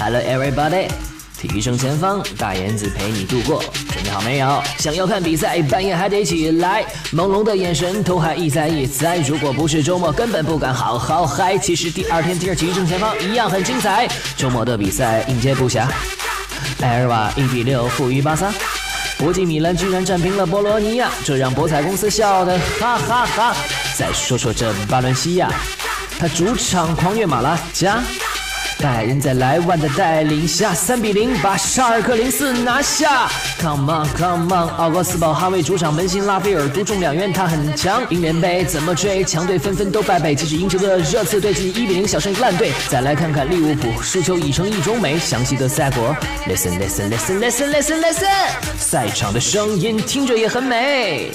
Hello everybody，体育生前方，大眼子陪你度过。准备好没有？想要看比赛，半夜还得起来，朦胧的眼神，头还一栽一栽。如果不是周末，根本不敢好好嗨。其实第二天第二体育生前方一样很精彩。周末的比赛应接不暇，埃尔瓦一比六负于巴萨。国际米兰居然战平了波罗尼亚，这让博彩公司笑得哈哈哈。再说说这巴伦西亚，他主场狂虐马拉加，拜仁在莱万的带领下三比零把沙尔克零四拿下。Come on come on，奥格斯堡哈维主场门兴拉斐尔独中两元，他很强。英联杯怎么追？强队纷纷都败北，即使赢球的热刺队近一比零小胜一烂队。再来看看利物浦，输球已成一种美。详细的赛果，Listen listen listen listen listen listen，赛场的声音听着也很美。